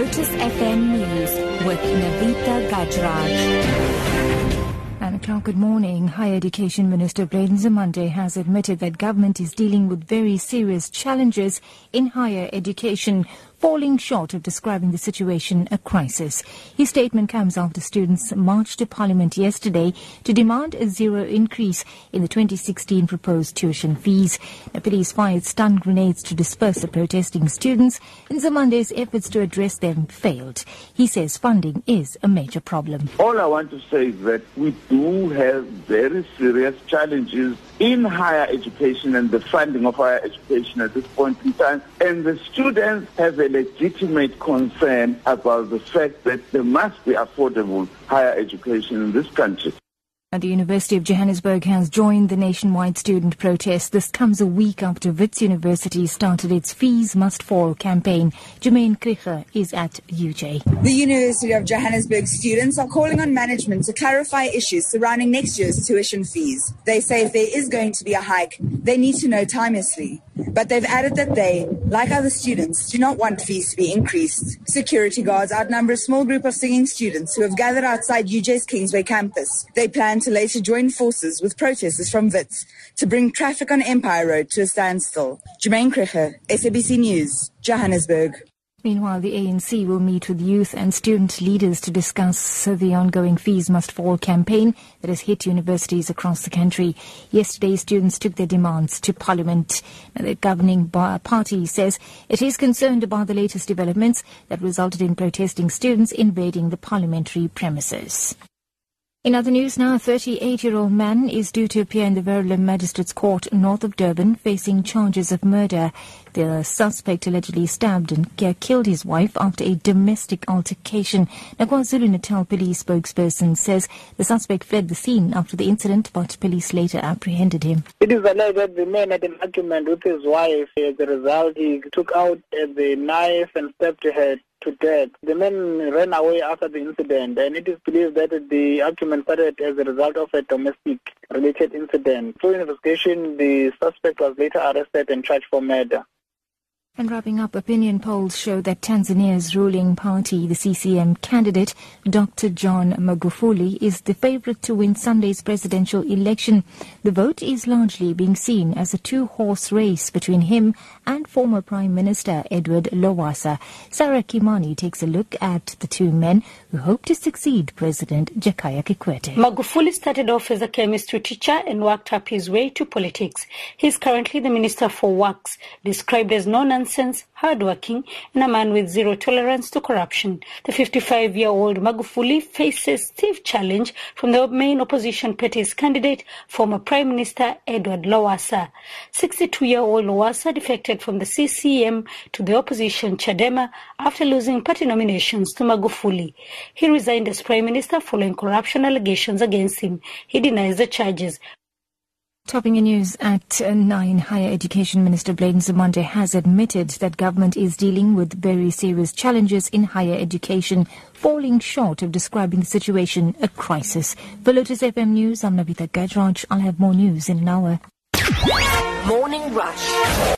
Lotus FM News with Navita Gajraj. Nine o'clock, good morning. Higher Education Minister Blade Nzimande has admitted that government is dealing with very serious challenges in higher education falling short of describing the situation a crisis. His statement comes after students marched to Parliament yesterday to demand a zero increase in the 2016 proposed tuition fees. The police fired stun grenades to disperse the protesting students, and Nzimande's efforts to address them failed. He says funding is a major problem. All I want to say is that we do have very serious challenges in higher education and the funding of higher education at this point in time. And the students have a legitimate concern about the fact that there must be affordable higher education in this country. And the University of Johannesburg has joined the nationwide student protest. This comes a week after Wits University started its Fees Must Fall campaign. Jermaine Krieger is at UJ. The University of Johannesburg students are calling on management to clarify issues surrounding next year's tuition fees. They say if there is going to be a hike, they need to know timelessly. But they've added that they, like other students, do not want fees to be increased. Security guards outnumber a small group of singing students who have gathered outside UJ's Kingsway campus. They plan to later join forces with protesters from Wits to bring traffic on Empire Road to a standstill. Jermaine Krieger, SABC News, Johannesburg. Meanwhile, the ANC will meet with youth and student leaders to discuss the ongoing Fees Must Fall campaign that has hit universities across the country. Yesterday, students took their demands to Parliament. Now, the governing party says it is concerned about the latest developments that resulted in protesting students invading the parliamentary premises. In other news now, a 38-year-old man is due to appear in the Verulam Magistrates Court north of Durban facing charges of murder. The suspect allegedly stabbed and killed his wife after a domestic altercation. KwaZulu-Natal police spokesperson says the suspect fled the scene after the incident, but police later apprehended him. It is alleged that the man had an argument with his wife. As a result, he took out the knife and stabbed her to death. The man ran away after the incident, and it is believed that the argument started as a result of a domestic related incident. Through investigation, the suspect was later arrested and charged for murder. And wrapping up, opinion polls show that Tanzania's ruling party, the CCM candidate, Dr. John Magufuli, is the favorite to win Sunday's presidential election. The vote is largely being seen as a two-horse race between him and former Prime Minister Edward Lowassa. Sarah Kimani takes a look at the two men who hope to succeed President Jakaya Kikwete. Magufuli started off as a chemistry teacher and worked up his way to politics. He is currently the Minister for Works, described as non nonsense, hardworking, and a man with zero tolerance to corruption. The 55 year old Magufuli faces stiff challenge from the main opposition party's candidate, former Prime Minister Edward Lowassa. 62 year old Lowassa defected from the CCM to the opposition Chadema after losing party nominations to Magufuli. He resigned as Prime Minister following corruption allegations against him. He denies the charges. Topping the news at 9, Higher Education Minister Blade Nzimande has admitted that government is dealing with very serious challenges in higher education, falling short of describing the situation a crisis. For Lotus FM News, I'm Navita Gajraj. I'll have more news in an hour. Morning Rush.